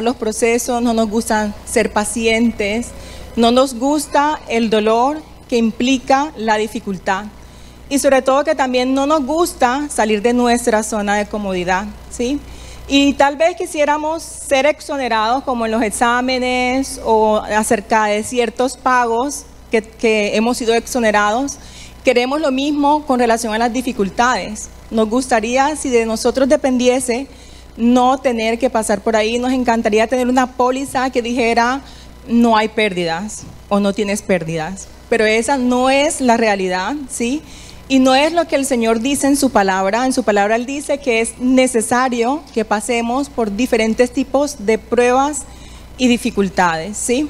los procesos, no nos gusta ser pacientes, no nos gusta el dolor que implica la dificultad. Y sobre todo que también no nos gusta salir de nuestra zona de comodidad, ¿sí? Y tal vez quisiéramos ser exonerados como en los exámenes o acerca de ciertos pagos que hemos sido exonerados. Queremos lo mismo con relación a las dificultades. Nos gustaría, si de nosotros dependiese, no tener que pasar por ahí. Nos encantaría tener una póliza que dijera no hay pérdidas o no tienes pérdidas. Pero esa no es la realidad, ¿sí? Y no es lo que el Señor dice en su palabra. En su palabra Él dice que es necesario que pasemos por diferentes tipos de pruebas y dificultades, ¿sí?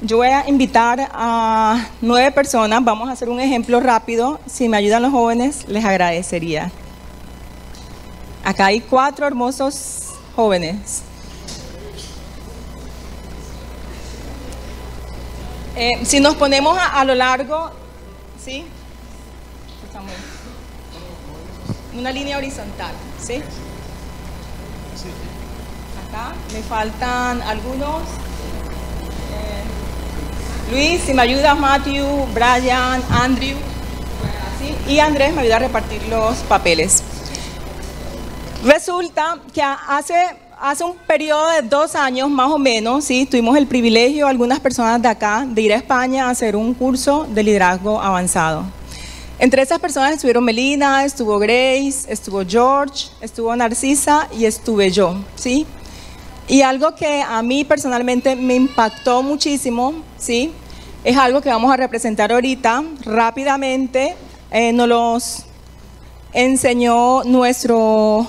Yo voy a invitar a nueve personas. Vamos a hacer un ejemplo rápido. Si me ayudan los jóvenes, les agradecería. Acá hay cuatro hermosos jóvenes. Eh, si nos ponemos a, lo largo, ¿sí? Una línea horizontal, ¿sí? Acá me faltan algunos. Eh, Luis, si me ayudas, Matthew, Brian, Andrew. Y Andrés me ayuda a repartir los papeles. Resulta que hace, hace un periodo de dos años más o menos, ¿sí? tuvimos el privilegio, algunas personas de acá, de ir a España a hacer un curso de liderazgo avanzado. Entre esas personas estuvieron Melina, estuvo Grace, estuvo George, estuvo Narcisa y estuve yo, ¿sí? Y algo que a mí personalmente me impactó muchísimo, ¿sí? Es algo que vamos a representar ahorita rápidamente. Eh, nos los enseñó nuestro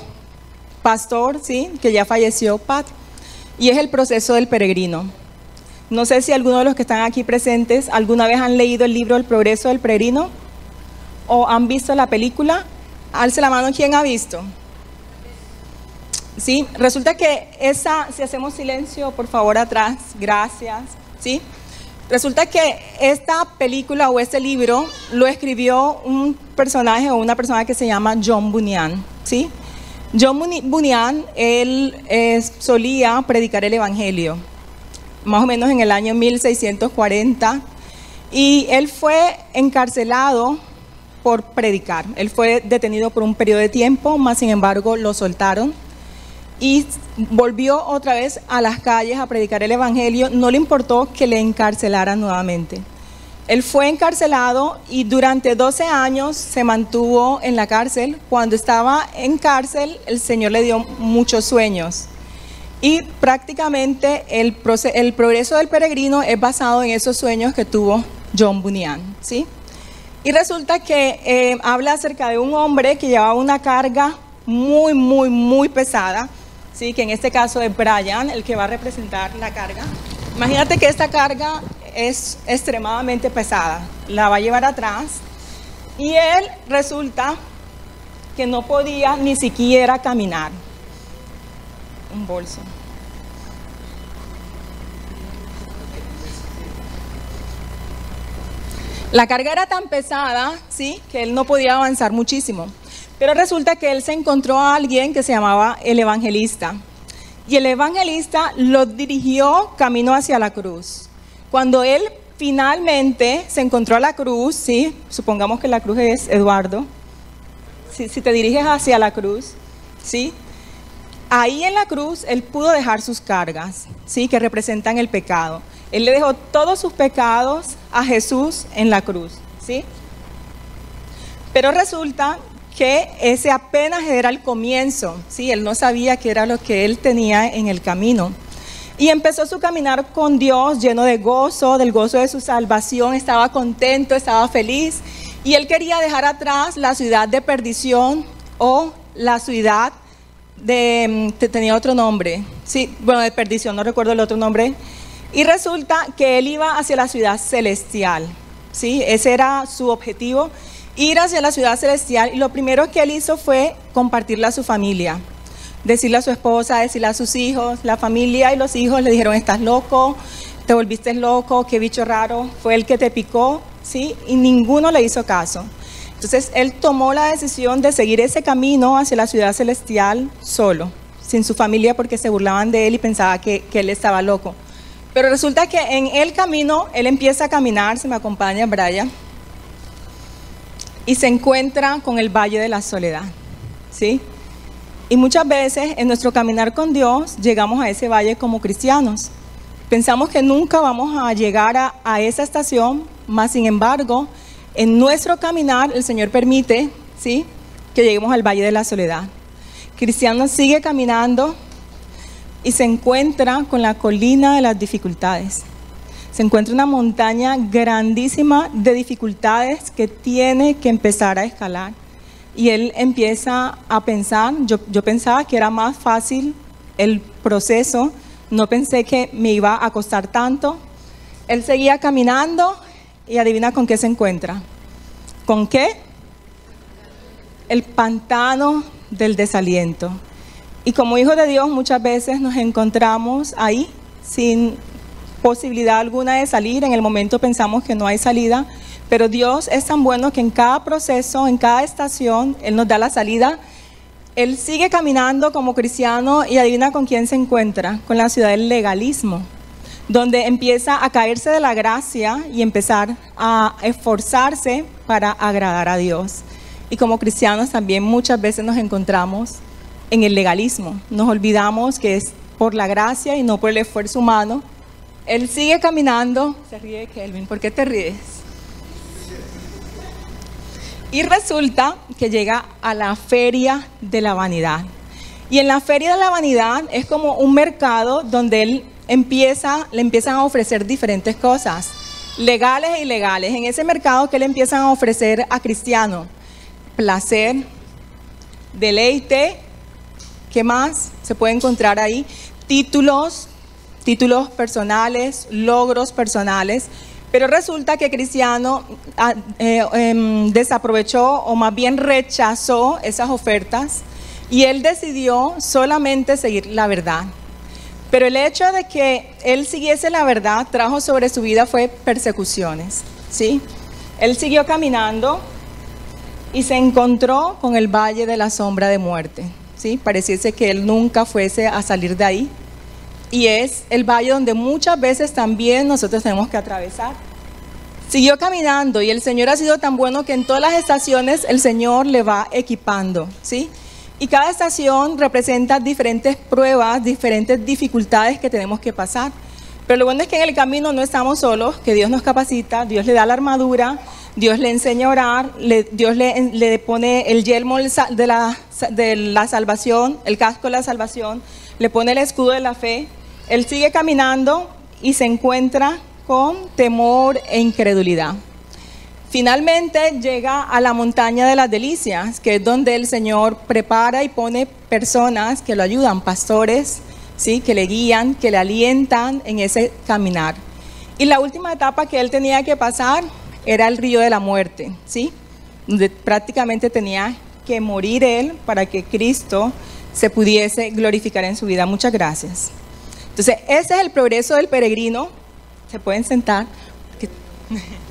pastor, ¿sí? Que ya falleció, Pat. Y es el proceso del peregrino. No sé si alguno de los que están aquí presentes alguna vez han leído el libro El progreso del peregrino o han visto la película. Alce la mano, ¿quién ha visto? Sí, resulta que esa, si hacemos silencio, por favor, atrás, gracias. Sí, resulta que esta película o este libro lo escribió un personaje o una persona que se llama John Bunyan. Sí, John Bunyan, él eh, solía predicar el Evangelio, más o menos en el año 1640, y él fue encarcelado por predicar. Él fue detenido por un periodo de tiempo, más sin embargo lo soltaron y volvió otra vez a las calles a predicar el Evangelio. No le importó que le encarcelaran nuevamente. Él fue encarcelado y durante 12 años se mantuvo en la cárcel. Cuando estaba en cárcel, el Señor le dio muchos sueños. Y prácticamente el, el progreso del peregrino es basado en esos sueños que tuvo John Bunyan. ¿sí? Y resulta que eh, habla acerca de un hombre que llevaba una carga muy, muy, muy pesada, ¿sí? que en este caso es Brian, el que va a representar la carga. Imagínate que esta carga es extremadamente pesada, la va a llevar atrás y él resulta que no podía ni siquiera caminar. Un bolso. La carga era tan pesada, ¿sí? Que él no podía avanzar muchísimo. Pero resulta que él se encontró a alguien que se llamaba el evangelista. Y el evangelista lo dirigió camino hacia la cruz. Cuando él finalmente se encontró a la cruz, ¿sí? Supongamos que la cruz es Eduardo. Si, te diriges hacia la cruz, ¿sí? Ahí en la cruz él pudo dejar sus cargas, ¿sí? Que representan el pecado. Él le dejó todos sus pecados a Jesús en la cruz, ¿sí? Pero resulta que ese apenas era el comienzo, ¿sí? Él no sabía qué era lo que él tenía en el camino. Y empezó su caminar con Dios lleno de gozo, del gozo de su salvación, estaba contento, estaba feliz. Y él quería dejar atrás la ciudad de perdición o la ciudad de, mm, tenía otro nombre, sí, bueno, de perdición, no recuerdo el otro nombre, y resulta que él iba hacia la ciudad celestial. ¿sí? Ese era su objetivo, ir hacia la ciudad celestial. Y lo primero que él hizo fue compartirla a su familia. Decirle a su esposa, decirle a sus hijos, la familia y los hijos le dijeron, estás loco, te volviste loco, qué bicho raro, fue el que te picó, ¿sí? Y ninguno le hizo caso. Entonces él tomó la decisión de seguir ese camino hacia la ciudad celestial solo, sin su familia porque se burlaban de él y pensaba que, él estaba loco. Pero resulta que en el camino, él empieza a caminar, se me acompaña Brian, y se encuentra con el Valle de la Soledad, ¿sí? Y muchas veces en nuestro caminar con Dios llegamos a ese valle como cristianos. Pensamos que nunca vamos a llegar a, esa estación, más sin embargo, en nuestro caminar el Señor permite, ¿sí? Que lleguemos al Valle de la Soledad. Cristiano sigue caminando y se encuentra con la colina de las dificultades. Se encuentra una montaña grandísima de dificultades que tiene que empezar a escalar. Y él empieza a pensar, yo, pensaba que era más fácil el proceso, no pensé que me iba a costar tanto. Él seguía caminando y adivina con qué se encuentra. ¿Con qué? El pantano del desaliento. Y como hijos de Dios muchas veces nos encontramos ahí sin posibilidad alguna de salir. En el momento pensamos que no hay salida, pero Dios es tan bueno que en cada proceso, en cada estación, Él nos da la salida. Él sigue caminando como cristiano y adivina con quién se encuentra, con la ciudad del legalismo, donde empieza a caerse de la gracia y empezar a esforzarse para agradar a Dios. Y como cristianos también muchas veces nos encontramos en el legalismo. Nos olvidamos que es por la gracia y no por el esfuerzo humano. Él sigue caminando. Se ríe Kelvin, ¿por qué te ríes? Y resulta que llega a la feria de la vanidad. Y en la feria de la vanidad es como un mercado donde él empieza, le empiezan a ofrecer diferentes cosas, legales e ilegales. En ese mercado que le empiezan a ofrecer a cristiano, placer, deleite, ¿qué más se puede encontrar ahí? Títulos, títulos personales, logros personales. Pero resulta que Cristiano ah, eh, em, desaprovechó o más bien rechazó esas ofertas y él decidió solamente seguir la verdad. Pero el hecho de que él siguiese la verdad trajo sobre su vida fue persecuciones, ¿sí? Él siguió caminando y se encontró con el valle de la sombra de muerte, ¿sí? Pareciese que él nunca fuese a salir de ahí. Y es el valle donde muchas veces también nosotros tenemos que atravesar. Siguió caminando y el Señor ha sido tan bueno que en todas las estaciones el Señor le va equipando, ¿sí? Y cada estación representa diferentes pruebas, diferentes dificultades que tenemos que pasar. Pero lo bueno es que en el camino no estamos solos, que Dios nos capacita, Dios le da la armadura, Dios le enseña a orar, Dios le, le, pone el yelmo de la, de la salvación, el casco de la salvación, le pone el escudo de la fe. Él sigue caminando y se encuentra con temor e incredulidad. Finalmente llega a la montaña de las delicias, que es donde el Señor prepara y pone personas que lo ayudan, pastores, ¿sí? que le guían, que le alientan en ese caminar. Y la última etapa que él tenía que pasar era el río de la muerte, ¿sí? donde prácticamente tenía que morir él para que Cristo se pudiese glorificar en su vida. Muchas gracias. Entonces, ese es el progreso del peregrino. Se pueden sentar.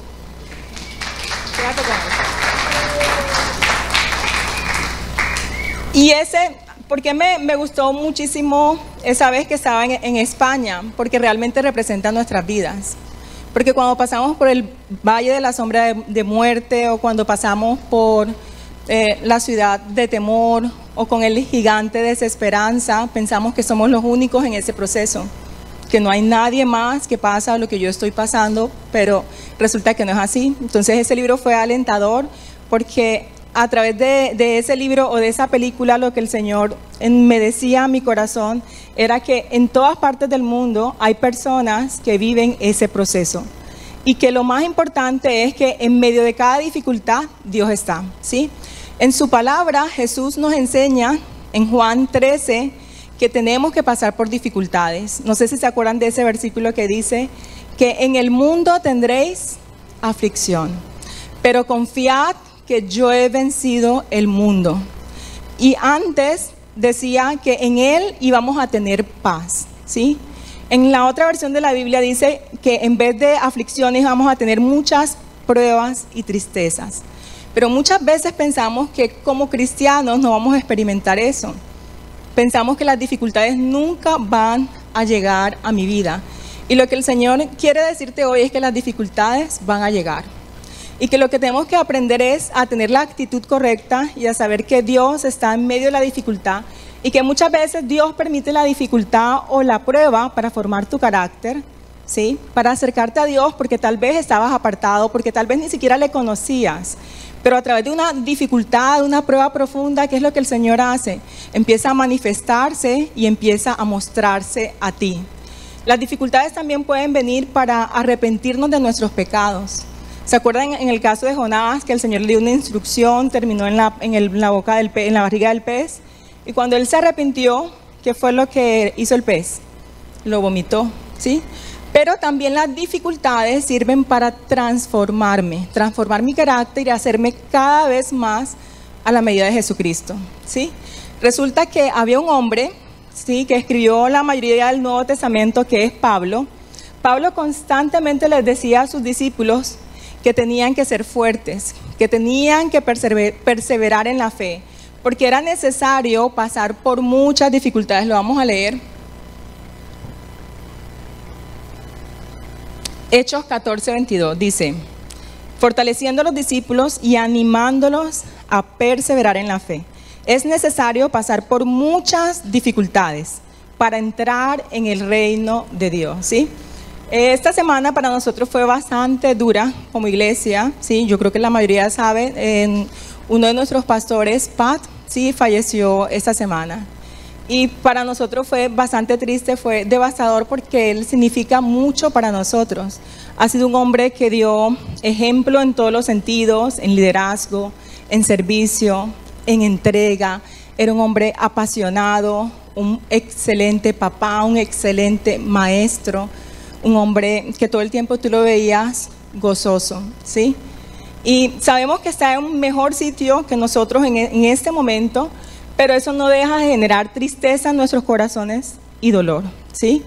Y ese, porque me, me, gustó muchísimo esa vez que estaba en, España, porque realmente representa nuestras vidas. Porque cuando pasamos por el valle de la sombra de, muerte o cuando pasamos por eh, la ciudad de temor o con el gigante de desesperanza, pensamos que somos los únicos en ese proceso, que no hay nadie más que pasa lo que yo estoy pasando, pero resulta que no es así. Entonces ese libro fue alentador porque a través de, ese libro o de esa película lo que el Señor me decía a mi corazón era que en todas partes del mundo hay personas que viven ese proceso y que lo más importante es que en medio de cada dificultad Dios está, ¿sí? En su palabra Jesús nos enseña en Juan 13 que tenemos que pasar por dificultades. No sé si se acuerdan de ese versículo que dice que en el mundo tendréis aflicción, pero confiad que yo he vencido el mundo. Y antes decía que en él íbamos a tener paz, ¿sí? En la otra versión de la Biblia dice que en vez de aflicciones vamos a tener muchas pruebas y tristezas. Pero muchas veces pensamos que como cristianos no vamos a experimentar eso. pensamos que las dificultades nunca van a llegar a mi vida. Y lo que el Señor quiere decirte hoy es que las dificultades van a llegar. Y que lo que tenemos que aprender es a tener la actitud correcta y a saber que Dios está en medio de la dificultad y que muchas veces Dios permite la dificultad o la prueba para formar tu carácter, ¿sí? Para acercarte a Dios porque tal vez estabas apartado, porque tal vez ni siquiera le conocías. Pero a través de una dificultad, una prueba profunda, ¿qué es lo que el Señor hace? Empieza a manifestarse y empieza a mostrarse a ti. Las dificultades también pueden venir para arrepentirnos de nuestros pecados. ¿Se acuerdan en el caso de Jonás que el Señor le dio una instrucción, terminó en la, boca del en la barriga del pez? Y cuando él se arrepintió, ¿qué fue lo que hizo el pez? Lo vomitó, ¿sí? Pero también las dificultades sirven para transformarme, transformar mi carácter y hacerme cada vez más a la medida de Jesucristo. ¿sí? Resulta que había un hombre ¿sí? que escribió la mayoría del Nuevo Testamento, que es Pablo. Pablo constantemente les decía a sus discípulos que tenían que ser fuertes, que tenían que perseverar en la fe, porque era necesario pasar por muchas dificultades. Lo vamos a leer Hechos 14, 22 dice, fortaleciendo a los discípulos y animándolos a perseverar en la fe. Es necesario pasar por muchas dificultades para entrar en el reino de Dios, ¿sí? Esta semana para nosotros fue bastante dura como iglesia, ¿sí? Yo creo que la mayoría sabe, uno de nuestros pastores, Pat, sí, falleció esta semana. Y para nosotros fue bastante triste, fue devastador porque él significa mucho para nosotros. Ha sido un hombre que dio ejemplo en todos los sentidos, en liderazgo, en servicio, en entrega. Era un hombre apasionado, un excelente papá, un excelente maestro, un hombre que todo el tiempo tú lo veías gozoso, ¿sí? Y sabemos que está en un mejor sitio que nosotros en, en este momento, pero eso no deja de generar tristeza en nuestros corazones y dolor, ¿sí?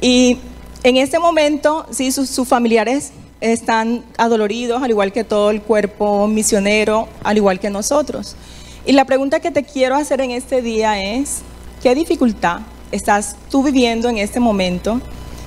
Y en este momento, sí, sus, familiares están adoloridos, al igual que todo el cuerpo misionero, al igual que nosotros. Y la pregunta que te quiero hacer en este día es, ¿qué dificultad estás tú viviendo en este momento?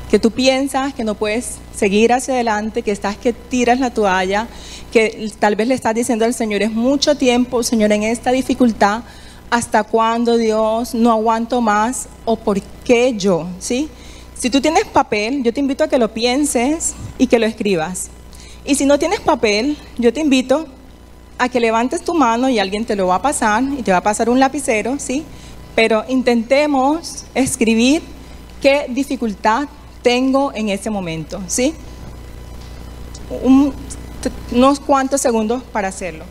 Que tú piensas que no puedes seguir hacia adelante, que estás que tiras la toalla, que tal vez le estás diciendo al Señor, es mucho tiempo, Señor, en esta dificultad, ¿hasta cuándo Dios no aguanto más o por qué yo? ¿Sí? Si tú tienes papel, yo te invito a que lo pienses y que lo escribas. Y si no tienes papel, yo te invito a que levantes tu mano y alguien te lo va a pasar y te va a pasar un lapicero, ¿sí? Pero intentemos escribir qué dificultad tengo en ese momento, ¿sí? unos cuantos segundos para hacerlo.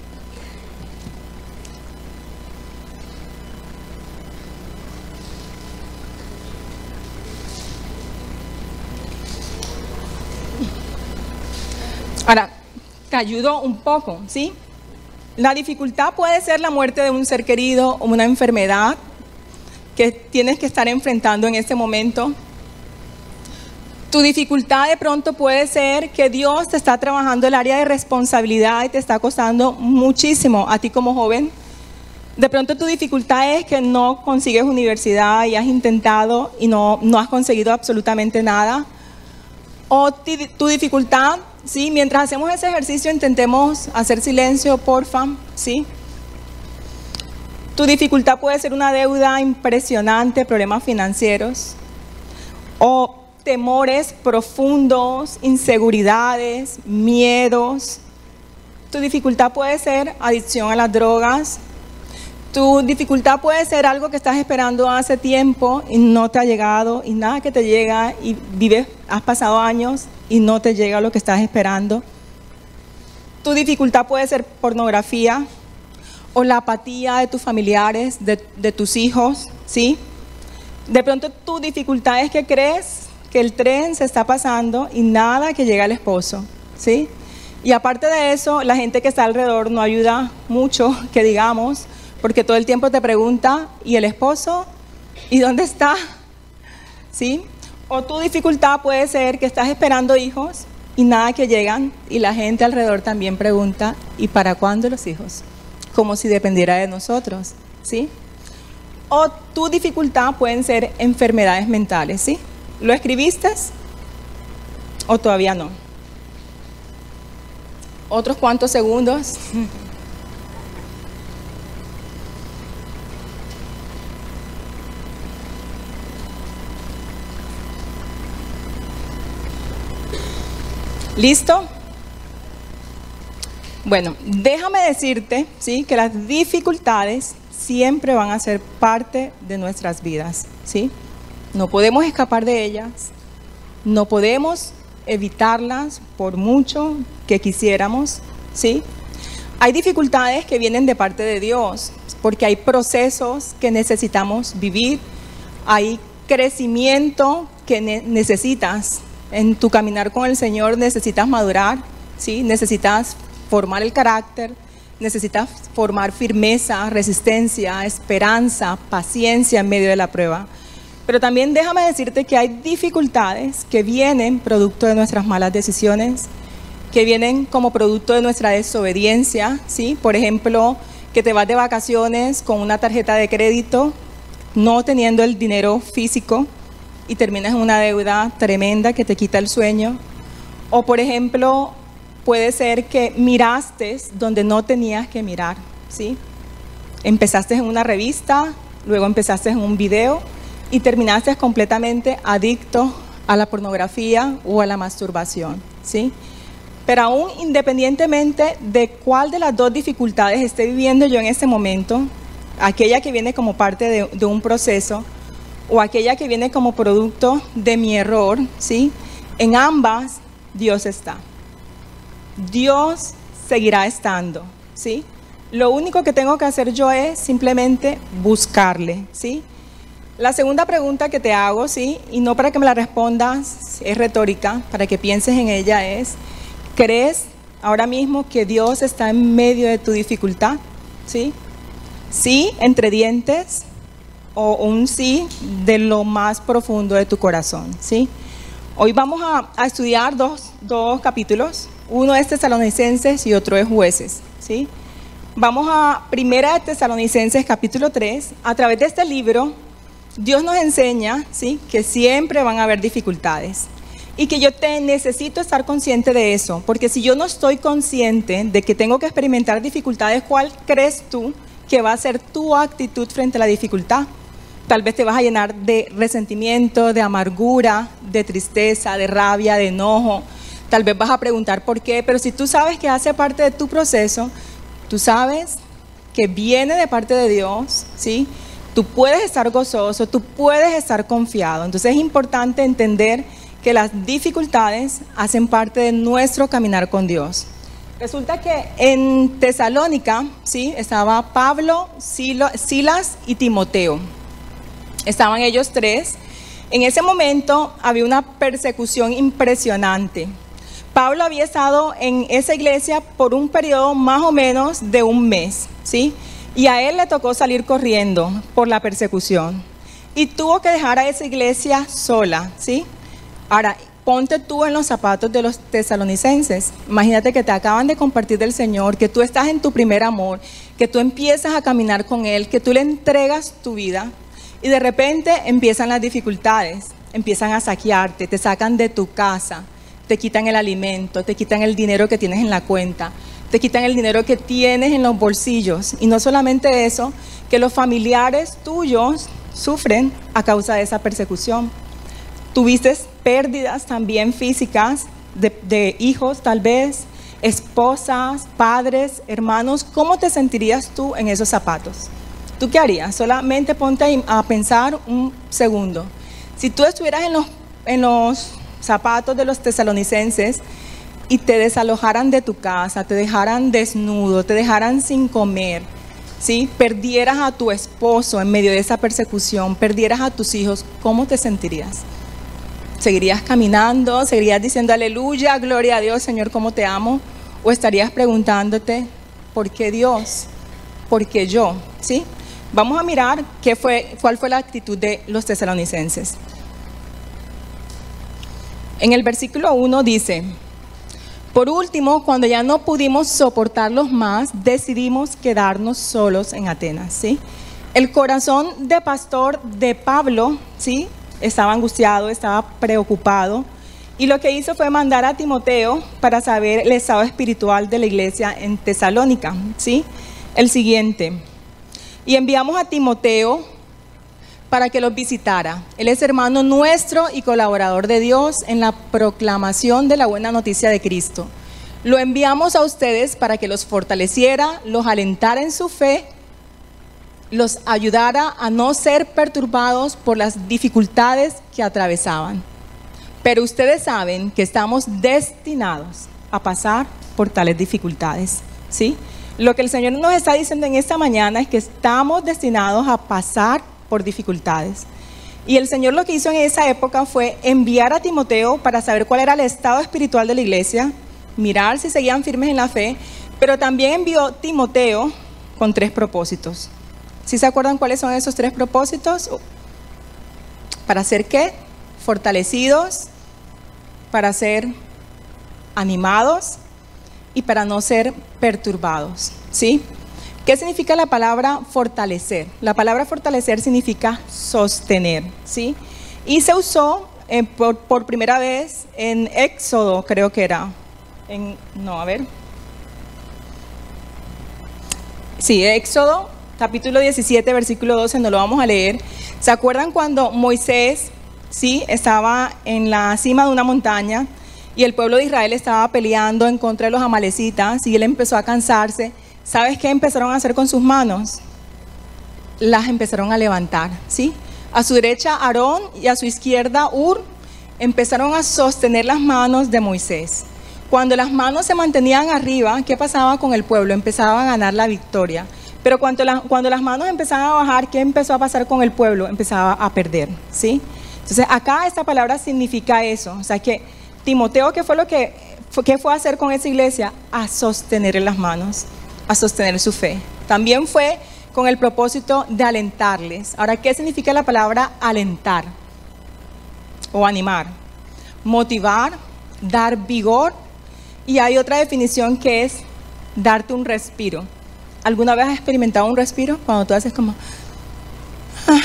Ahora, te ayudo un poco, ¿sí? La dificultad puede ser la muerte de un ser querido o una enfermedad que tienes que estar enfrentando en este momento. Tu dificultad de pronto puede ser que Dios te está trabajando el área de responsabilidad y te está costando muchísimo a ti como joven. De pronto tu dificultad es que no consigues universidad y has intentado y no, no has conseguido absolutamente nada. O tu dificultad ¿sí? Mientras hacemos ese ejercicio intentemos hacer silencio, porfa, ¿sí? Tu dificultad puede ser una deuda impresionante, problemas financieros o temores profundos, inseguridades, miedos. Tu dificultad puede ser adicción a las drogas, tu dificultad puede ser algo que estás esperando hace tiempo y no te ha llegado y nada que te llega y vives, has pasado años y no te llega lo que estás esperando. Tu dificultad puede ser pornografía o la apatía de tus familiares, de, de tus hijos, ¿sí? De pronto tu dificultad es que crees que el tren se está pasando y nada que llega al esposo, ¿sí? Y aparte de eso, la gente que está alrededor no ayuda mucho, que digamos, porque todo el tiempo te pregunta, ¿y el esposo? ¿Y dónde está? ¿Sí? O tu dificultad puede ser que estás esperando hijos y nada que llegan y la gente alrededor también pregunta, ¿y para cuándo los hijos? Como si dependiera de nosotros, ¿sí? o tu dificultad pueden ser enfermedades mentales, ¿sí? ¿Lo escribiste o todavía no? Otros cuantos segundos. ¿Listo? Bueno, déjame decirte, ¿sí? Que las dificultades siempre van a ser parte de nuestras vidas, ¿sí? No podemos escapar de ellas, no podemos evitarlas por mucho que quisiéramos, ¿sí? Hay dificultades que vienen de parte de Dios, porque hay procesos que necesitamos vivir, hay crecimiento que necesitas en tu caminar con el Señor, necesitas madurar, ¿sí? Necesitas formar el carácter, necesitas formar firmeza, resistencia, esperanza, paciencia en medio de la prueba. Pero también déjame decirte que hay dificultades que vienen producto de nuestras malas decisiones, que vienen como producto de nuestra desobediencia, ¿sí? Por ejemplo, que te vas de vacaciones con una tarjeta de crédito, no teniendo el dinero físico y terminas en una deuda tremenda que te quita el sueño. O por ejemplo, puede ser que miraste donde no tenías que mirar, ¿sí? Empezaste en una revista, luego empezaste en un video y terminaste completamente adicto a la pornografía o a la masturbación, ¿sí? Pero aún independientemente de cuál de las dos dificultades esté viviendo yo en este momento, aquella que viene como parte de, de un proceso o aquella que viene como producto de mi error, ¿sí? En ambas Dios está. Dios seguirá estando, ¿sí? Lo único que tengo que hacer yo es simplemente buscarle, ¿sí? La segunda pregunta que te hago, ¿sí? Y no para que me la respondas, es retórica, para que pienses en ella, es, ¿crees ahora mismo que Dios está en medio de tu dificultad? ¿Sí? Sí, entre dientes, o un sí de lo más profundo de tu corazón, ¿sí? Hoy vamos a, estudiar dos, dos capítulos, uno es Tesalonicenses y otro es Jueces, ¿sí? Vamos a Primera de Tesalonicenses capítulo 3. A través de este libro, Dios nos enseña, ¿sí? Que siempre van a haber dificultades. Y que yo te necesito estar consciente de eso, porque si yo no estoy consciente de que tengo que experimentar dificultades, ¿cuál crees tú que va a ser tu actitud frente a la dificultad? Tal vez te vas a llenar de resentimiento, de amargura, de tristeza, de rabia, de enojo, Tal vez vas a preguntar por qué, pero si tú sabes que hace parte de tu proceso, tú sabes que viene de parte de Dios, ¿sí? Tú puedes estar gozoso, tú puedes estar confiado. Entonces es importante entender que las dificultades hacen parte de nuestro caminar con Dios. Resulta que en Tesalónica, ¿sí? Estaba Pablo, Silas y Timoteo. Estaban ellos tres. En ese momento había una persecución impresionante. Pablo había estado en esa iglesia por un periodo más o menos de un mes, ¿sí? Y a él le tocó salir corriendo por la persecución. Y tuvo que dejar a esa iglesia sola, ¿sí? Ahora, ponte tú en los zapatos de los tesalonicenses. Imagínate que te acaban de compartir del Señor, que tú estás en tu primer amor, que tú empiezas a caminar con Él, que tú le entregas tu vida y de repente empiezan las dificultades, empiezan a saquearte, te sacan de tu casa, te quitan el alimento, te quitan el dinero que tienes en la cuenta, te quitan el dinero que tienes en los bolsillos. Y no solamente eso, que los familiares tuyos sufren a causa de esa persecución. Tuviste pérdidas también físicas de, hijos tal vez, esposas, padres, hermanos. ¿Cómo te sentirías tú en esos zapatos? ¿Tú qué harías? Solamente ponte a pensar un segundo. Si tú estuvieras en los, en los zapatos de los tesalonicenses y te desalojaran de tu casa, te dejaran desnudo, te dejaran sin comer, ¿sí? perdieras a tu esposo en medio de esa persecución, perdieras a tus hijos, ¿cómo te sentirías? ¿Seguirías caminando? ¿Seguirías diciendo aleluya, gloria a Dios, Señor, cómo te amo? ¿O estarías preguntándote, ¿por qué Dios? ¿Por qué yo? ¿Sí? Vamos a mirar qué fue, cuál fue la actitud de los tesalonicenses. En el versículo 1 dice, por último, cuando ya no pudimos soportarlos más, decidimos quedarnos solos en Atenas. ¿sí? El corazón de pastor de Pablo, ¿sí? Estaba angustiado, estaba preocupado. Y lo que hizo fue mandar a Timoteo para saber el estado espiritual de la iglesia en Tesalónica, ¿sí? El siguiente. Y enviamos a Timoteo para que los visitara. Él es hermano nuestro y colaborador de Dios en la proclamación de la buena noticia de Cristo. Lo enviamos a ustedes para que los fortaleciera, los alentara en su fe, los ayudara a no ser perturbados por las dificultades que atravesaban. Pero ustedes saben que estamos destinados a pasar por tales dificultades, ¿sí? Lo que el Señor nos está diciendo en esta mañana es que estamos destinados a pasar por dificultades. Y el Señor lo que hizo en esa época fue enviar a Timoteo para saber cuál era el estado espiritual de la iglesia, mirar si seguían firmes en la fe, pero también envió Timoteo con tres propósitos. ¿Sí se acuerdan cuáles son esos tres propósitos? ¿Para ser qué? Fortalecidos, para ser animados y para no ser perturbados. ¿Sí? ¿Qué significa la palabra fortalecer? La palabra fortalecer significa sostener, ¿sí? Y se usó eh, por, primera vez en Éxodo, creo que era. En, no, a ver. Sí, Éxodo, capítulo 17, versículo 12, no lo vamos a leer. ¿Se acuerdan cuando Moisés, sí, estaba en la cima de una montaña y el pueblo de Israel estaba peleando en contra de los amalecitas y él empezó a cansarse? ¿Sabes qué empezaron a hacer con sus manos? Las empezaron a levantar, ¿sí? A su derecha Aarón y a su izquierda Ur empezaron a sostener las manos de Moisés. Cuando las manos se mantenían arriba, ¿qué pasaba con el pueblo? Empezaba a ganar la victoria. Pero cuando, cuando las manos empezaban a bajar, ¿qué empezó a pasar con el pueblo? Empezaba a perder, ¿sí? Entonces, acá esta palabra significa eso. O sea, que Timoteo, ¿qué fue lo que qué fue a hacer con esa iglesia? A sostener las manos a sostener su fe. También fue con el propósito de alentarles. Ahora, ¿qué significa la palabra alentar o animar? Motivar, dar vigor y hay otra definición que es darte un respiro. ¿Alguna vez has experimentado un respiro? Cuando tú haces como... Ah,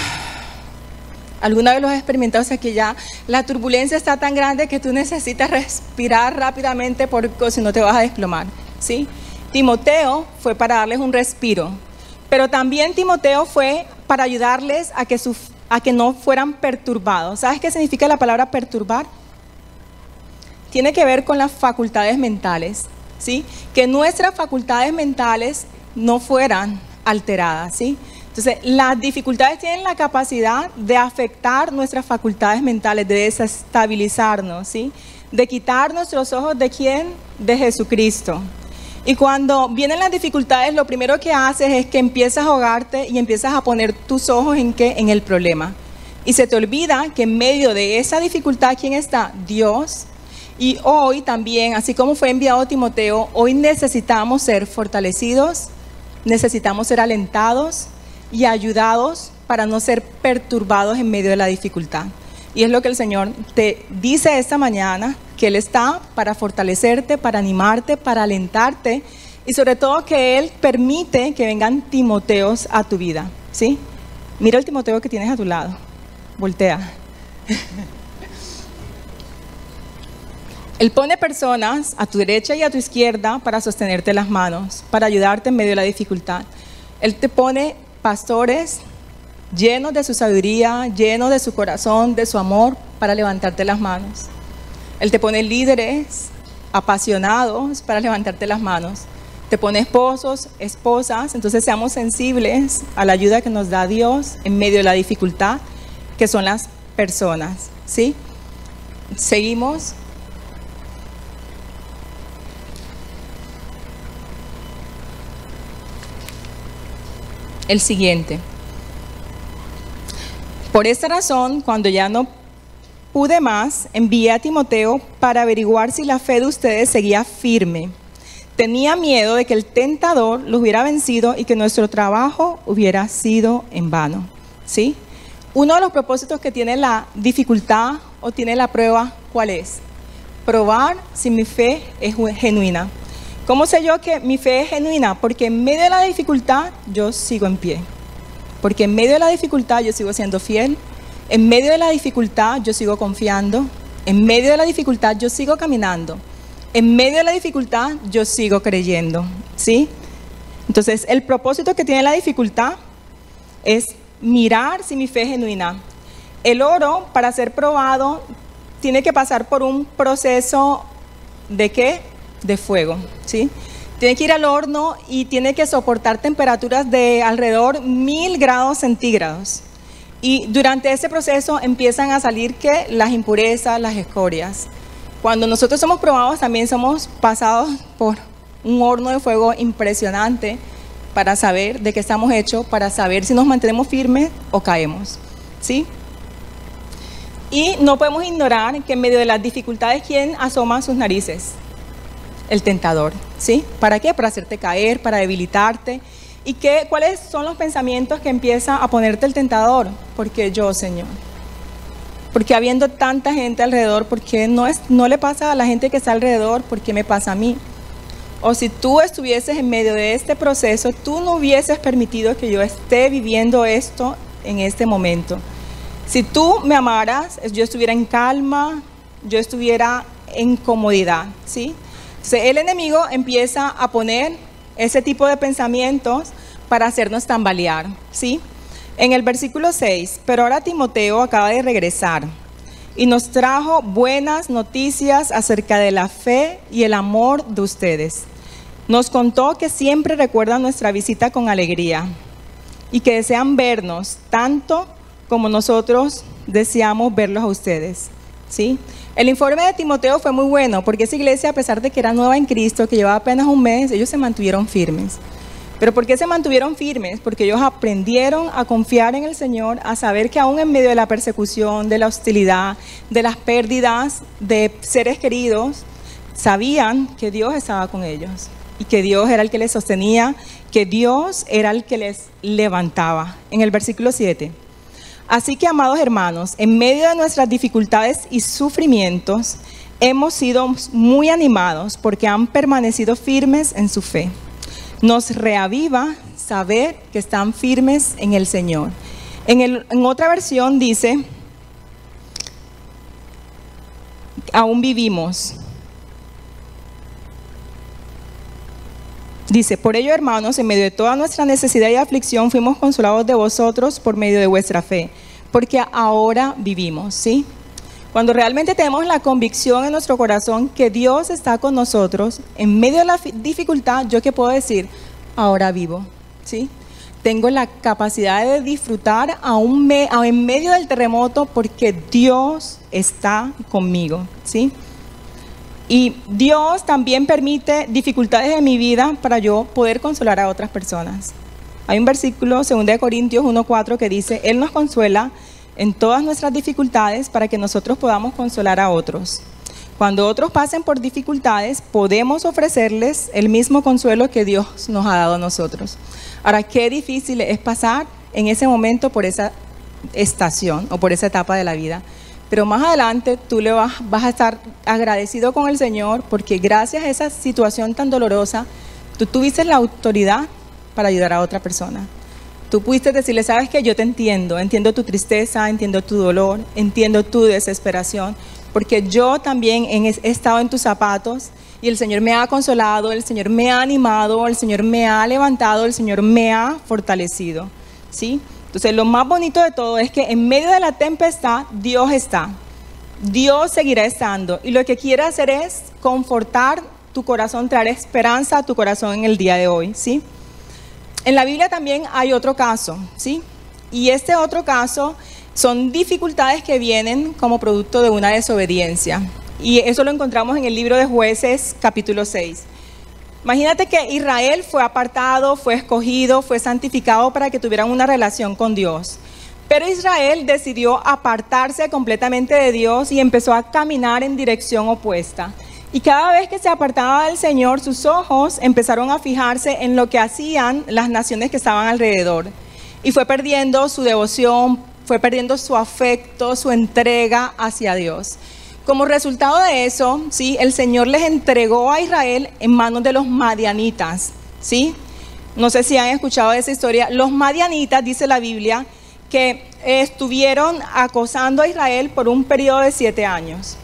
¿Alguna vez lo has experimentado? O sea, que ya la turbulencia está tan grande que tú necesitas respirar rápidamente porque si no te vas a desplomar. ¿Sí? Timoteo fue para darles un respiro, pero también Timoteo fue para ayudarles a que, a que no fueran perturbados. ¿Sabes qué significa la palabra perturbar? Tiene que ver con las facultades mentales, ¿sí? Que nuestras facultades mentales no fueran alteradas, ¿sí? Entonces, las dificultades tienen la capacidad de afectar nuestras facultades mentales, de desestabilizarnos, ¿sí? De quitar nuestros ojos de quién? De Jesucristo. Y cuando vienen las dificultades, lo primero que haces es que empiezas a ahogarte y empiezas a poner tus ojos en qué? En el problema. Y se te olvida que en medio de esa dificultad, ¿quién está? Dios. Y hoy también, así como fue enviado Timoteo, hoy necesitamos ser fortalecidos, necesitamos ser alentados y ayudados para no ser perturbados en medio de la dificultad. Y es lo que el Señor te dice esta mañana, que Él está para fortalecerte, para animarte, para alentarte y sobre todo que Él permite que vengan Timoteos a tu vida. ¿sí? Mira el Timoteo que tienes a tu lado. Voltea. Él pone personas a tu derecha y a tu izquierda para sostenerte las manos, para ayudarte en medio de la dificultad. Él te pone pastores llenos de su sabiduría, llenos de su corazón, de su amor, para levantarte las manos. Él te pone líderes apasionados para levantarte las manos. Te pone esposos, esposas, entonces seamos sensibles a la ayuda que nos da Dios en medio de la dificultad, que son las personas, ¿sí? Seguimos. El siguiente. Por esta razón, cuando ya no pude más, envié a Timoteo para averiguar si la fe de ustedes seguía firme. Tenía miedo de que el tentador los hubiera vencido y que nuestro trabajo hubiera sido en vano. ¿Sí? Uno de los propósitos que tiene la dificultad o tiene la prueba, ¿cuál es? Probar si mi fe es genuina. ¿Cómo sé yo que mi fe es genuina? Porque en medio de la dificultad yo sigo en pie. porque en medio de la dificultad yo sigo siendo fiel, en medio de la dificultad yo sigo confiando, en medio de la dificultad yo sigo caminando, en medio de la dificultad yo sigo creyendo, ¿sí? Entonces, el propósito que tiene la dificultad es mirar si mi fe es genuina. El oro, para ser probado, tiene que pasar por un proceso de qué? De fuego, ¿sí? Tiene que ir al horno y tiene que soportar temperaturas de alrededor mil grados centígrados. Y durante ese proceso empiezan a salir que las impurezas, las escorias. Cuando nosotros somos probados también somos pasados por un horno de fuego impresionante para saber de qué estamos hechos, para saber si nos mantenemos firmes o caemos. ¿Sí? Y no podemos ignorar que en medio de las dificultades, ¿quién asoma sus narices? El tentador. ¿Sí? ¿Para qué? Para hacerte caer, para debilitarte. ¿Y qué, cuáles son los pensamientos que empieza a ponerte el tentador? Porque yo, Señor. Porque habiendo tanta gente alrededor, ¿por qué no, es, no le pasa a la gente que está alrededor? ¿Por qué me pasa a mí? O si tú estuvieses en medio de este proceso, tú no hubieses permitido que yo esté viviendo esto en este momento. Si tú me amaras, yo estuviera en calma, yo estuviera en comodidad, ¿sí? El enemigo empieza a poner ese tipo de pensamientos para hacernos tambalear, ¿sí? En el versículo 6, pero ahora Timoteo acaba de regresar y nos trajo buenas noticias acerca de la fe y el amor de ustedes. Nos contó que siempre recuerdan nuestra visita con alegría y que desean vernos tanto como nosotros deseamos verlos a ustedes. ¿Sí? El informe de Timoteo fue muy bueno porque esa iglesia, a pesar de que era nueva en Cristo, que llevaba apenas un mes, ellos se mantuvieron firmes. Pero ¿por qué se mantuvieron firmes? Porque ellos aprendieron a confiar en el Señor, a saber que aún en medio de la persecución, de la hostilidad, de las pérdidas de seres queridos, sabían que Dios estaba con ellos y que Dios era el que les sostenía, que Dios era el que les levantaba. En el versículo 7. Así que, amados hermanos, en medio de nuestras dificultades y sufrimientos, hemos sido muy animados porque han permanecido firmes en su fe nos reaviva saber que están firmes en el Señor. En, otra versión dice, aún vivimos. Dice, por ello hermanos, en medio de toda nuestra necesidad y aflicción fuimos consolados de vosotros por medio de vuestra fe, porque ahora vivimos, ¿sí? Cuando realmente tenemos la convicción en nuestro corazón que Dios está con nosotros, en medio de la dificultad, yo qué puedo decir, ahora vivo, ¿sí? Tengo la capacidad de disfrutar aún en medio del terremoto porque Dios está conmigo, ¿sí? Y Dios también permite dificultades en mi vida para yo poder consolar a otras personas. Hay un versículo, 2 Corintios 1.4, que dice, Él nos consuela en todas nuestras dificultades para que nosotros podamos consolar a otros. Cuando otros pasen por dificultades, podemos ofrecerles el mismo consuelo que Dios nos ha dado a nosotros. Ahora, qué difícil es pasar en ese momento por esa estación o por esa etapa de la vida. Pero más adelante tú le vas, vas a estar agradecido con el Señor porque gracias a esa situación tan dolorosa, tú tuviste la autoridad para ayudar a otra persona. Tú pudiste decirle, sabes que yo te entiendo, entiendo tu tristeza, entiendo tu dolor, entiendo tu desesperación, porque yo también he estado en tus zapatos y el Señor me ha consolado, el Señor me ha animado, el Señor me ha levantado, el Señor me ha fortalecido. ¿Sí? Entonces, lo más bonito de todo es que en medio de la tempestad, Dios está. Dios seguirá estando. Y lo que quiere hacer es confortar tu corazón, traer esperanza a tu corazón en el día de hoy. ¿Sí? En la Biblia también hay otro caso, ¿sí? Y este otro caso son dificultades que vienen como producto de una desobediencia. Y eso lo encontramos en el libro de jueces capítulo 6. Imagínate que Israel fue apartado, fue escogido, fue santificado para que tuvieran una relación con Dios. Pero Israel decidió apartarse completamente de Dios y empezó a caminar en dirección opuesta. Y cada vez que se apartaba del Señor, sus ojos empezaron a fijarse en lo que hacían las naciones que estaban alrededor. Y fue perdiendo su devoción, fue perdiendo su afecto, su entrega hacia Dios. Como resultado de eso, ¿sí? el Señor les entregó a Israel en manos de los madianitas. ¿sí? no sé si han escuchado esa historia, los madianitas, dice la Biblia, que estuvieron acosando a Israel por un periodo de siete años.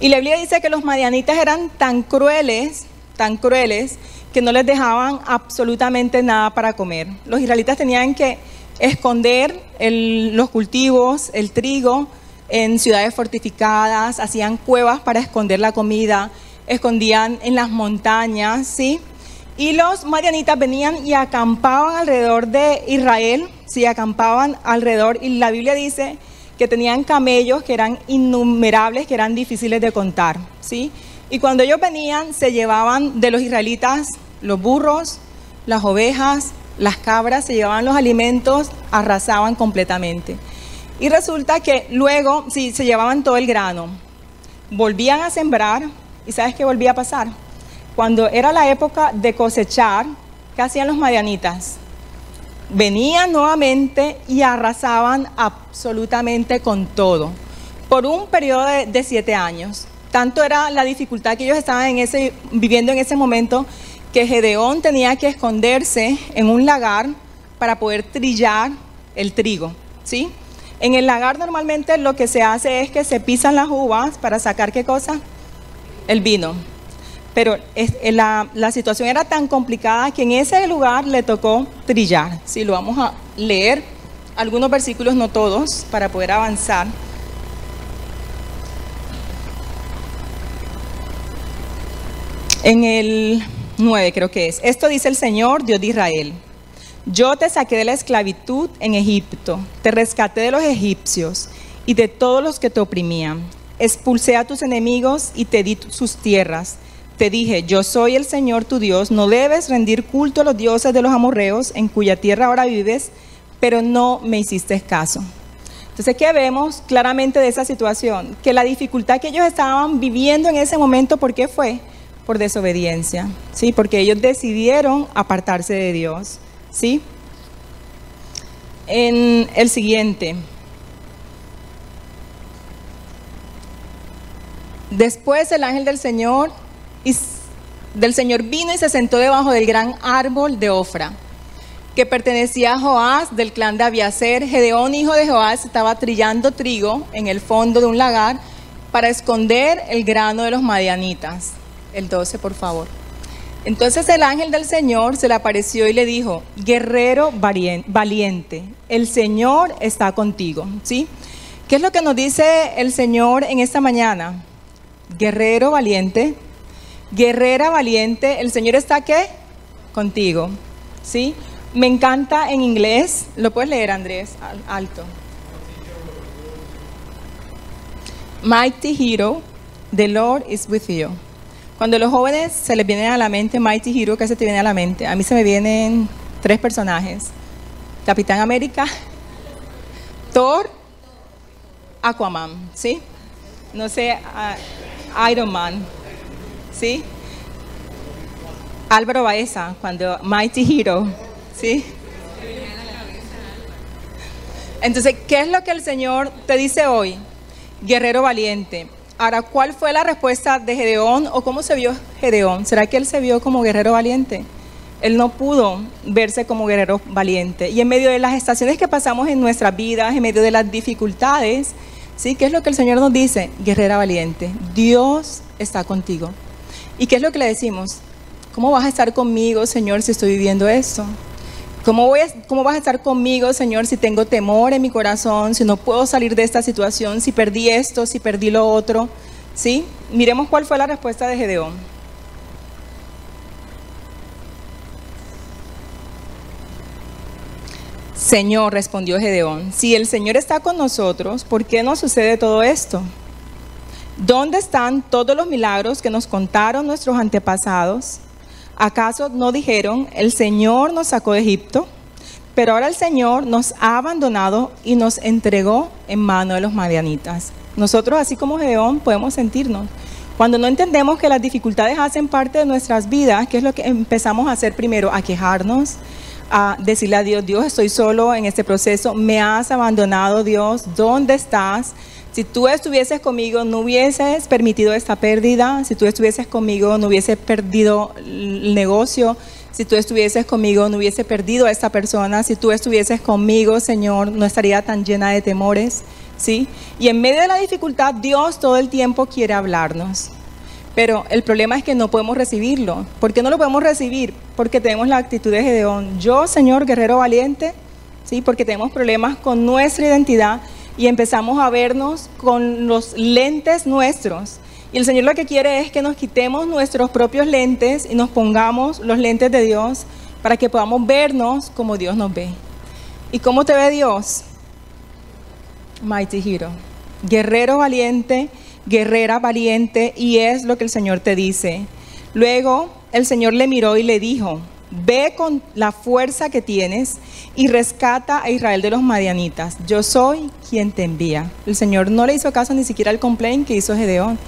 Y la Biblia dice que los madianitas eran tan crueles, tan crueles, que no les dejaban absolutamente nada para comer. Los israelitas tenían que esconder los cultivos, el trigo, en ciudades fortificadas, hacían cuevas para esconder la comida, escondían en las montañas, ¿sí? Y los madianitas venían y acampaban alrededor de Israel, sí, acampaban alrededor, y la Biblia dice que tenían camellos que eran innumerables, que eran difíciles de contar, ¿sí? Y cuando ellos venían, se llevaban de los israelitas los burros, las ovejas, las cabras, se llevaban los alimentos, arrasaban completamente. Y resulta que luego, sí, se llevaban todo el grano, volvían a sembrar, ¿y sabes qué volvía a pasar? Cuando era la época de cosechar, ¿qué hacían los madianitas? Venían nuevamente y arrasaban absolutamente con todo, por un periodo de, siete años. Tanto era la dificultad que ellos estaban en ese, viviendo en ese momento que Gedeón tenía que esconderse en un lagar para poder trillar el trigo, ¿sí? En el lagar normalmente lo que se hace es que se pisan las uvas para sacar qué cosa? El vino. Pero eh, la, situación era tan complicada que en ese lugar le tocó trillar. Si lo vamos a leer, algunos versículos, no todos, para poder avanzar. En el 9 creo que es. Esto dice el Señor, Dios de Israel. Yo te saqué de la esclavitud en Egipto, te rescaté de los egipcios y de todos los que te oprimían. Expulsé a tus enemigos y te di sus tierras. Te dije, yo soy el Señor tu Dios, no debes rendir culto a los dioses de los amorreos en cuya tierra ahora vives, pero no me hiciste caso. Entonces, ¿qué vemos claramente de esa situación? Que la dificultad que ellos estaban viviendo en ese momento, ¿por qué fue? Por desobediencia, ¿sí? Porque ellos decidieron apartarse de Dios. ¿Sí? En el siguiente. Después el ángel del Señor, del Señor vino y se sentó debajo del gran árbol de Ofra, que pertenecía a Joás del clan de Abiaser. Gedeón, hijo de Joás, estaba trillando trigo en el fondo de un lagar para esconder el grano de los madianitas. El 12, por favor. Entonces el ángel del Señor se le apareció y le dijo, guerrero valiente, el Señor está contigo. ¿Sí? ¿Qué es lo que nos dice el Señor en esta mañana? Guerrero valiente, guerrera valiente, el Señor está qué? Contigo. ¿Sí? Me encanta en inglés, lo puedes leer Andrés, alto. Mighty hero, the Lord is with you. Cuando los jóvenes se les viene a la mente Mighty Hero, ¿qué se te viene a la mente? A mí se me vienen tres personajes. Capitán América, Thor, Aquaman, ¿sí? No sé, uh, Iron Man, ¿sí? Álvaro Baeza, cuando Mighty Hero, ¿sí? Entonces, ¿qué es lo que el Señor te dice hoy? Guerrero valiente. Ahora, ¿cuál fue la respuesta de Gedeón o cómo se vio Gedeón? ¿Será que él se vio como guerrero valiente? Él no pudo verse como guerrero valiente. Y en medio de las estaciones que pasamos en nuestras vidas, en medio de las dificultades, ¿sí? ¿Qué es lo que el Señor nos dice? Guerrera valiente. Dios está contigo. ¿Y qué es lo que le decimos? ¿Cómo vas a estar conmigo, Señor, si estoy viviendo esto? ¿Cómo, ¿Cómo vas a estar conmigo, Señor, si tengo temor en mi corazón, si no puedo salir de esta situación, si perdí esto, si perdí lo otro? ¿Sí? Miremos cuál fue la respuesta de Gedeón. Señor, respondió Gedeón, si el Señor está con nosotros, ¿por qué nos sucede todo esto? ¿Dónde están todos los milagros que nos contaron nuestros antepasados? ¿Acaso no dijeron, el Señor nos sacó de Egipto? Pero ahora el Señor nos ha abandonado y nos entregó en mano de los madianitas. Nosotros, así como Gedeón, podemos sentirnos. Cuando no entendemos que las dificultades hacen parte de nuestras vidas, ¿qué es lo que empezamos a hacer primero? A quejarnos, a decirle a Dios, Dios, estoy solo en este proceso, me has abandonado, Dios, ¿dónde estás? Si tú estuvieses conmigo, no hubieses permitido esta pérdida. Si tú estuvieses conmigo, no hubieses perdido el negocio. si tú estuvieses conmigo no hubiese perdido a esta persona, si tú estuvieses conmigo, Señor, no estaría tan llena de temores, ¿sí? Y en medio de la dificultad, Dios todo el tiempo quiere hablarnos. Pero el problema es que no podemos recibirlo. ¿Por qué no lo podemos recibir? Porque tenemos la actitud de Gedeón. Yo, Señor, guerrero valiente, ¿sí? Porque tenemos problemas con nuestra identidad y empezamos a vernos con los lentes nuestros. Y el Señor lo que quiere es que nos quitemos nuestros propios lentes y nos pongamos los lentes de Dios para que podamos vernos como Dios nos ve. ¿Y cómo te ve Dios? Mighty Hero. Guerrero valiente, guerrera valiente, y es lo que el Señor te dice. Luego el Señor le miró y le dijo, Ve con la fuerza que tienes y rescata a Israel de los madianitas. Yo soy quien te envía. El Señor no le hizo caso ni siquiera al complaint que hizo Gedeón,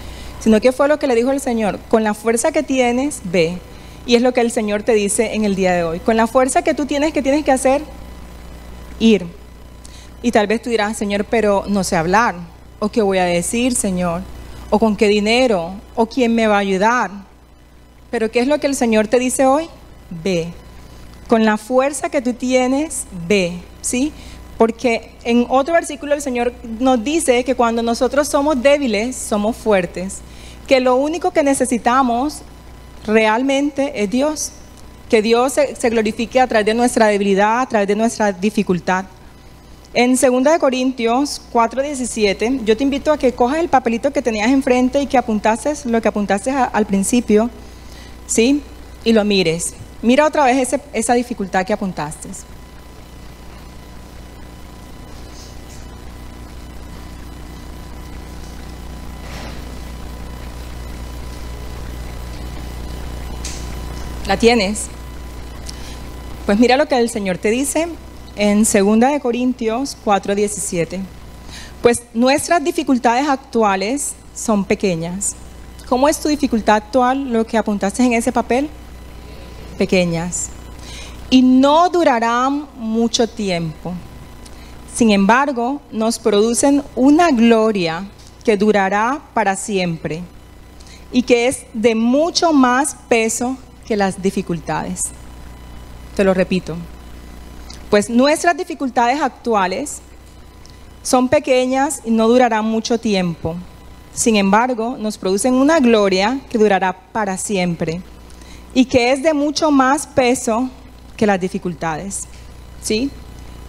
sino que fue lo que le dijo el Señor. Con la fuerza que tienes, ve. Y es lo que el Señor te dice en el día de hoy. Con la fuerza que tú tienes, ¿qué tienes que hacer? Ir. Y tal vez tú dirás, Señor, pero no sé hablar. ¿O qué voy a decir, Señor? ¿O con qué dinero? ¿O quién me va a ayudar? Pero ¿qué es lo que el Señor te dice hoy? Ve. Con la fuerza que tú tienes, ve, ¿sí? Porque en otro versículo el Señor nos dice que cuando nosotros somos débiles, somos fuertes. Que lo único que necesitamos realmente es Dios. Que Dios se, glorifique a través de nuestra debilidad, a través de nuestra dificultad. En 2 Corintios 4:17, yo te invito a que cojas el papelito que tenías enfrente y que apuntases lo que apuntaste al principio, ¿sí? Y lo mires. Mira otra vez esa dificultad que apuntaste. ¿La tienes? Pues mira lo que el Señor te dice en 2 Corintios 4:17. Pues nuestras dificultades actuales son pequeñas. ¿Cómo es tu dificultad actual, lo que apuntaste en ese papel? Pequeñas y no durarán mucho tiempo. Sin embargo, nos producen una gloria que durará para siempre y que es de mucho más peso que las dificultades. Te lo repito. Pues nuestras dificultades actuales son pequeñas y no durarán mucho tiempo. Sin embargo, nos producen una gloria que durará para siempre y que es de mucho más peso que las dificultades. ¿Sí?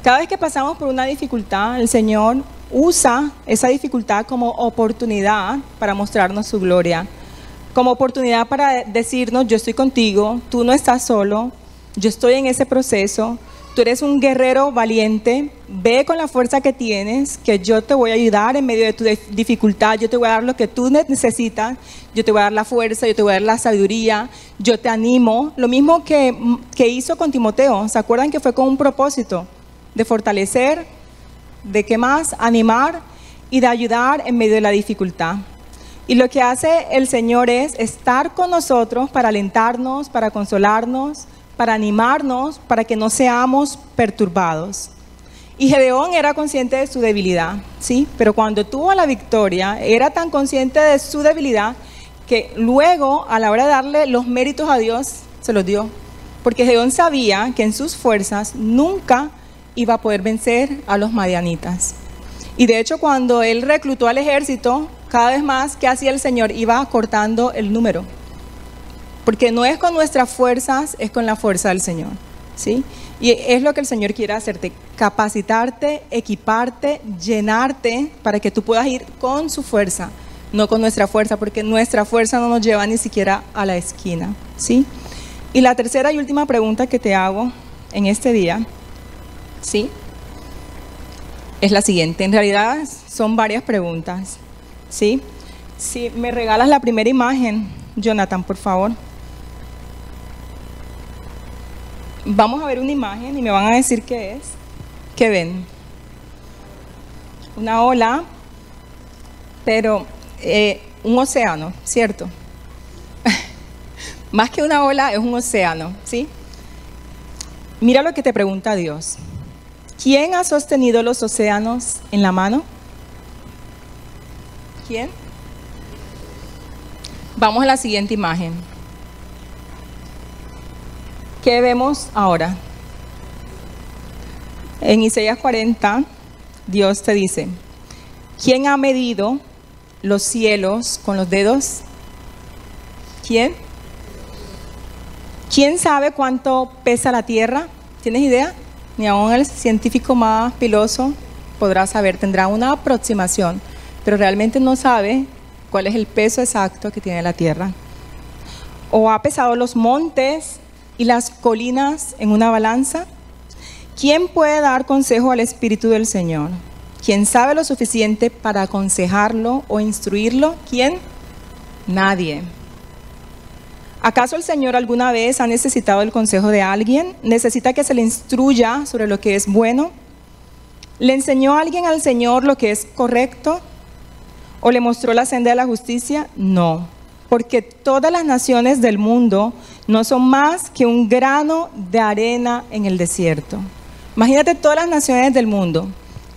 Cada vez que pasamos por una dificultad, el Señor usa esa dificultad como oportunidad para mostrarnos su gloria, como oportunidad para decirnos, yo estoy contigo, tú no estás solo, yo estoy en ese proceso, Tú eres un guerrero valiente, ve con la fuerza que tienes, que yo te voy a ayudar en medio de tu dificultad, yo te voy a dar lo que tú necesitas, yo te voy a dar la fuerza, yo te voy a dar la sabiduría, yo te animo. Lo mismo que, que hizo con Timoteo, ¿se acuerdan que fue con un propósito de fortalecer, de qué más, animar y de ayudar en medio de la dificultad? Y lo que hace el Señor es estar con nosotros para alentarnos, para consolarnos, para animarnos, para que no seamos perturbados. Y Gedeón era consciente de su debilidad, ¿sí? Pero cuando tuvo la victoria, era tan consciente de su debilidad que luego, a la hora de darle los méritos a Dios, se los dio. Porque Gedeón sabía que en sus fuerzas nunca iba a poder vencer a los madianitas. Y de hecho, cuando él reclutó al ejército, cada vez más que hacía el Señor iba cortando el número. Porque no es con nuestras fuerzas, es con la fuerza del Señor. ¿sí? Y es lo que el Señor quiere hacerte, capacitarte, equiparte, llenarte para que tú puedas ir con su fuerza, no con nuestra fuerza, porque nuestra fuerza no nos lleva ni siquiera a la esquina. ¿sí? Y la tercera y última pregunta que te hago en este día, ¿sí? Es la siguiente. En realidad son varias preguntas, ¿sí? Si me regalas la primera imagen, Jonathan, por favor. Vamos a ver una imagen y me van a decir qué es. ¿Qué ven? Una ola, pero eh, un océano, ¿cierto? Más que una ola, es un océano, ¿sí? Mira lo que te pregunta Dios. ¿Quién ha sostenido los océanos en la mano? ¿Quién? Vamos a la siguiente imagen. ¿Qué vemos ahora? En Isaías 40, Dios te dice, ¿quién ha medido los cielos con los dedos? ¿Quién? ¿Quién sabe cuánto pesa la Tierra? ¿Tienes idea? Ni aún el científico más piloso podrá saber, tendrá una aproximación, pero realmente no sabe cuál es el peso exacto que tiene la Tierra. ¿O ha pesado los montes y las colinas en una balanza? ¿Quién puede dar consejo al Espíritu del Señor? ¿Quién sabe lo suficiente para aconsejarlo o instruirlo? ¿Quién? Nadie. ¿Acaso el Señor alguna vez ha necesitado el consejo de alguien? ¿Necesita que se le instruya sobre lo que es bueno? ¿Le enseñó alguien al Señor lo que es correcto? ¿O le mostró la senda de la justicia? No porque todas las naciones del mundo no son más que un grano de arena en el desierto. Imagínate todas las naciones del mundo.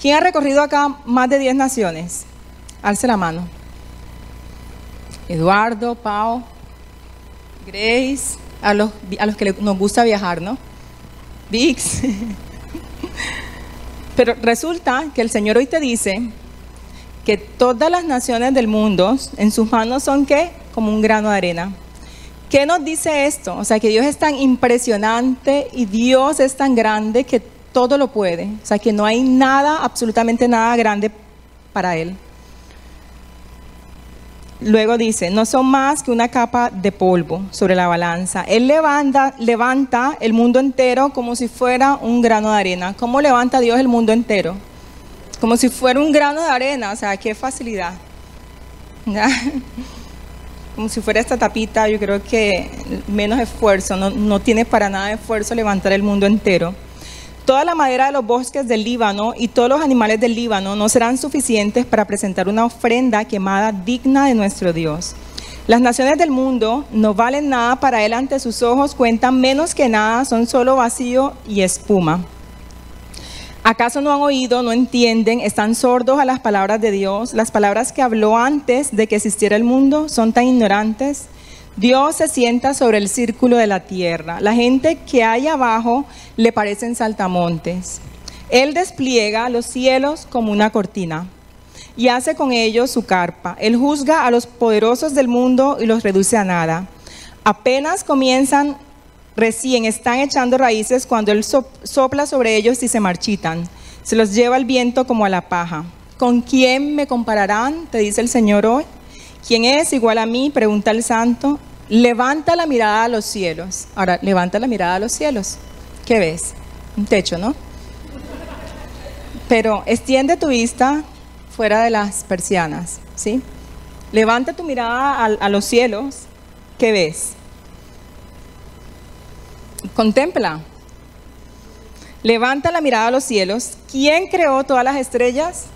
¿Quién ha recorrido acá más de 10 naciones? Alce la mano. Eduardo, Pau, Grace, a los, a los que nos gusta viajar, ¿no? Vix. Pero resulta que el Señor hoy te dice que todas las naciones del mundo en sus manos son qué? Como un grano de arena. ¿Qué nos dice esto? O sea, que Dios es tan impresionante y Dios es tan grande que todo lo puede. O sea, que no hay nada, absolutamente nada grande para Él. Luego dice, no son más que una capa de polvo sobre la balanza. Él levanta, levanta el mundo entero como si fuera un grano de arena. ¿Cómo levanta Dios el mundo entero? Como si fuera un grano de arena. O sea, qué facilidad. como si fuera esta tapita, yo creo que menos esfuerzo, no, no tiene para nada esfuerzo levantar el mundo entero. Toda la madera de los bosques del Líbano y todos los animales del Líbano no serán suficientes para presentar una ofrenda quemada digna de nuestro Dios. Las naciones del mundo no valen nada para Él ante sus ojos, cuentan menos que nada, son solo vacío y espuma. ¿Acaso no han oído, no entienden, están sordos a las palabras de Dios? Las palabras que habló antes de que existiera el mundo son tan ignorantes. Dios se sienta sobre el círculo de la tierra. La gente que hay abajo le parecen saltamontes. Él despliega los cielos como una cortina y hace con ellos su carpa. Él juzga a los poderosos del mundo y los reduce a nada. Apenas comienzan recién están echando raíces cuando Él sopla sobre ellos y se marchitan. Se los lleva el viento como a la paja. ¿Con quién me compararán? Te dice el Señor hoy. ¿Quién es igual a mí? Pregunta el santo. Levanta la mirada a los cielos. Ahora, levanta la mirada a los cielos. ¿Qué ves? Un techo, ¿no? Pero extiende tu vista fuera de las persianas, ¿sí? Levanta tu mirada a, a los cielos. ¿Qué ves? Contempla. Levanta la mirada a los cielos. ¿Quién creó todas las estrellas?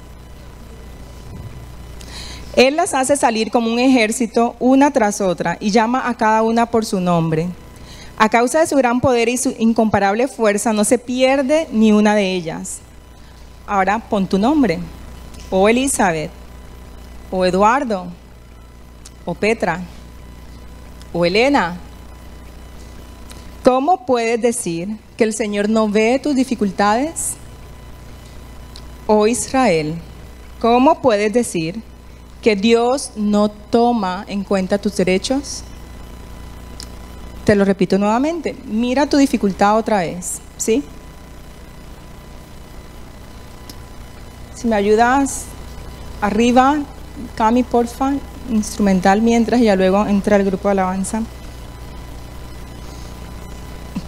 Él las hace salir como un ejército una tras otra y llama a cada una por su nombre. A causa de su gran poder y su incomparable fuerza no se pierde ni una de ellas. Ahora pon tu nombre. O Elizabeth, o Eduardo, o Petra, o Elena, ¿Cómo puedes decir que el Señor no ve tus dificultades? Oh Israel, ¿cómo puedes decir que Dios no toma en cuenta tus derechos? Te lo repito nuevamente, mira tu dificultad otra vez, ¿sí? Si me ayudas arriba, Cami, porfa, instrumental mientras y ya luego entra el grupo de alabanza.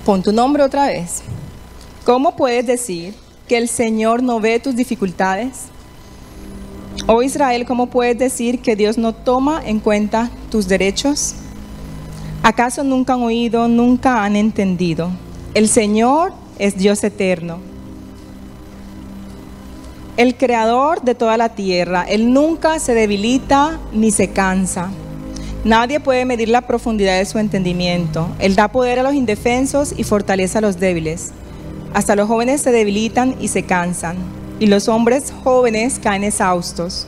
Pon tu nombre otra vez. ¿Cómo puedes decir que el Señor no ve tus dificultades? Oh Israel, ¿cómo puedes decir que Dios no toma en cuenta tus derechos? ¿Acaso nunca han oído, nunca han entendido? El Señor es Dios eterno, el creador de toda la tierra. Él nunca se debilita ni se cansa. Nadie puede medir la profundidad de su entendimiento. Él da poder a los indefensos y fortaleza a los débiles. Hasta los jóvenes se debilitan y se cansan, y los hombres jóvenes caen exhaustos.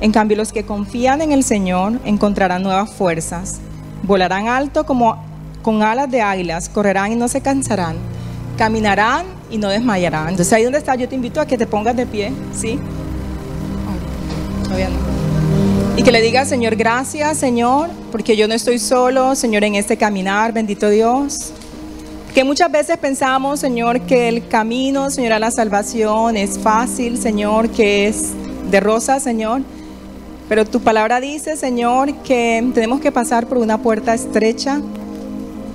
En cambio, los que confían en el Señor encontrarán nuevas fuerzas. Volarán alto como con alas de águilas, correrán y no se cansarán, caminarán y no desmayarán. Entonces ahí donde está, yo te invito a que te pongas de pie, ¿sí? Todavía no. Y que le diga, Señor, gracias, Señor, porque yo no estoy solo, Señor, en este caminar, bendito Dios. Que muchas veces pensamos, Señor, que el camino, Señor, a la salvación es fácil, Señor, que es de rosa, Señor. Pero tu palabra dice, Señor, que tenemos que pasar por una puerta estrecha.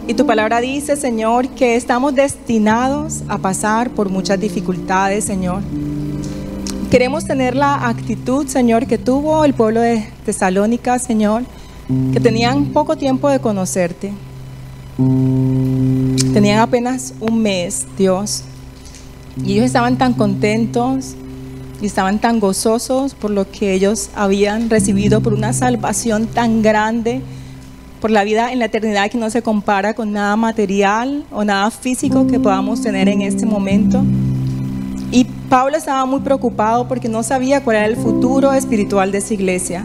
Y tu palabra dice, Señor, que estamos destinados a pasar por muchas dificultades, Señor. Queremos tener la actitud, Señor, que tuvo el pueblo de Tesalónica, Señor, que tenían poco tiempo de conocerte. Tenían apenas un mes, Dios. Y ellos estaban tan contentos y estaban tan gozosos por lo que ellos habían recibido, por una salvación tan grande, por la vida en la eternidad que no se compara con nada material o nada físico que podamos tener en este momento. Pablo estaba muy preocupado porque no sabía cuál era el futuro espiritual de esa iglesia.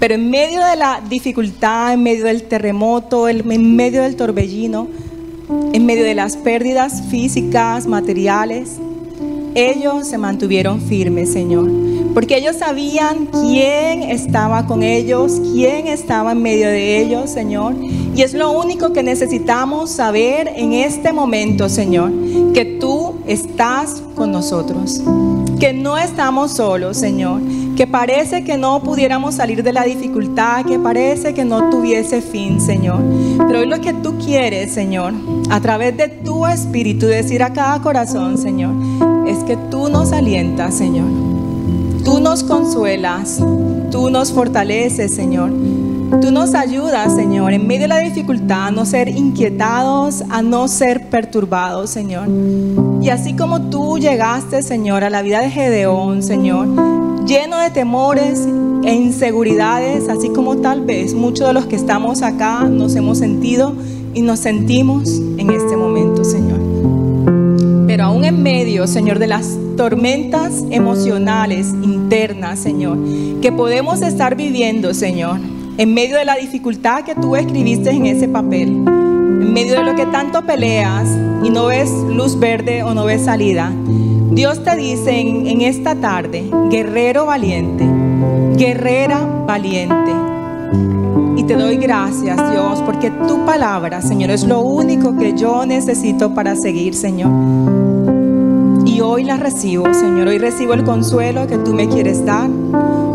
Pero en medio de la dificultad, en medio del terremoto, en medio del torbellino, en medio de las pérdidas físicas, materiales, ellos se mantuvieron firmes, Señor. Porque ellos sabían quién estaba con ellos, quién estaba en medio de ellos, Señor. Y es lo único que necesitamos saber en este momento, Señor, que estás con nosotros, que no estamos solos, Señor, que parece que no pudiéramos salir de la dificultad, que parece que no tuviese fin, Señor. Pero hoy lo que tú quieres, Señor, a través de tu espíritu, decir a cada corazón, Señor, es que tú nos alientas, Señor. Tú nos consuelas, tú nos fortaleces, Señor. Tú nos ayudas, Señor, en medio de la dificultad, a no ser inquietados, a no ser perturbados, Señor. Y así como tú llegaste, Señor, a la vida de Gedeón, Señor, lleno de temores e inseguridades, así como tal vez muchos de los que estamos acá nos hemos sentido y nos sentimos en este momento, Señor. Pero aún en medio, Señor, de las tormentas emocionales internas, Señor, que podemos estar viviendo, Señor, en medio de la dificultad que tú escribiste en ese papel, medio de lo que tanto peleas y no ves luz verde o no ves salida, Dios te dice en, en esta tarde, guerrero valiente, guerrera valiente. Y te doy gracias, Dios, porque tu palabra, Señor, es lo único que yo necesito para seguir, Señor. Y hoy la recibo, Señor. Hoy recibo el consuelo que tú me quieres dar.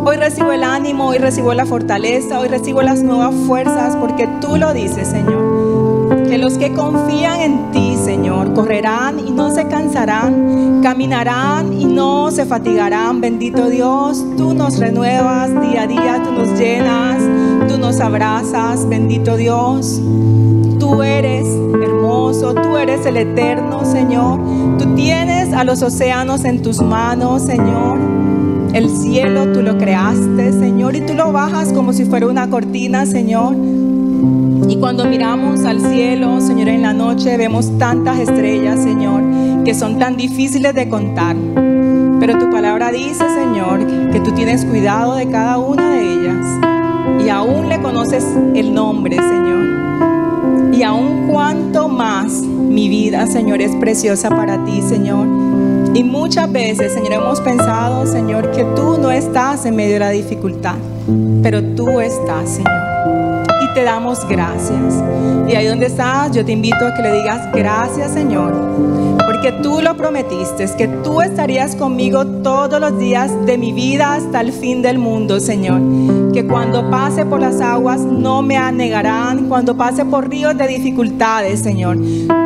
Hoy recibo el ánimo, hoy recibo la fortaleza, hoy recibo las nuevas fuerzas porque tú lo dices, Señor. Que los que confían en ti, Señor, correrán y no se cansarán, caminarán y no se fatigarán. Bendito Dios, tú nos renuevas día a día, tú nos llenas, tú nos abrazas. Bendito Dios, tú eres hermoso, tú eres el eterno, Señor. Tú tienes a los océanos en tus manos, Señor. El cielo tú lo creaste, Señor, y tú lo bajas como si fuera una cortina, Señor. Y cuando miramos al cielo, Señor, en la noche vemos tantas estrellas, Señor, que son tan difíciles de contar. Pero tu palabra dice, Señor, que tú tienes cuidado de cada una de ellas. Y aún le conoces el nombre, Señor. Y aún cuanto más mi vida, Señor, es preciosa para ti, Señor. Y muchas veces, Señor, hemos pensado, Señor, que tú no estás en medio de la dificultad, pero tú estás, Señor. Te damos gracias. Y ahí donde estás, yo te invito a que le digas gracias, Señor, porque tú lo prometiste, que tú estarías conmigo todos los días de mi vida hasta el fin del mundo, Señor. Que cuando pase por las aguas no me anegarán, cuando pase por ríos de dificultades, Señor.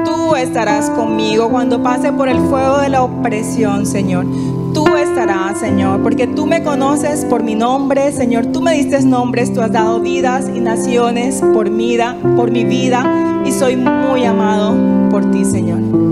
Tú estarás conmigo cuando pase por el fuego de la opresión, Señor. Tú estarás, Señor, porque tú me conoces por mi nombre, Señor. Tú me diste nombres, tú has dado vidas y naciones por mi vida, por mi vida, y soy muy amado por ti, Señor.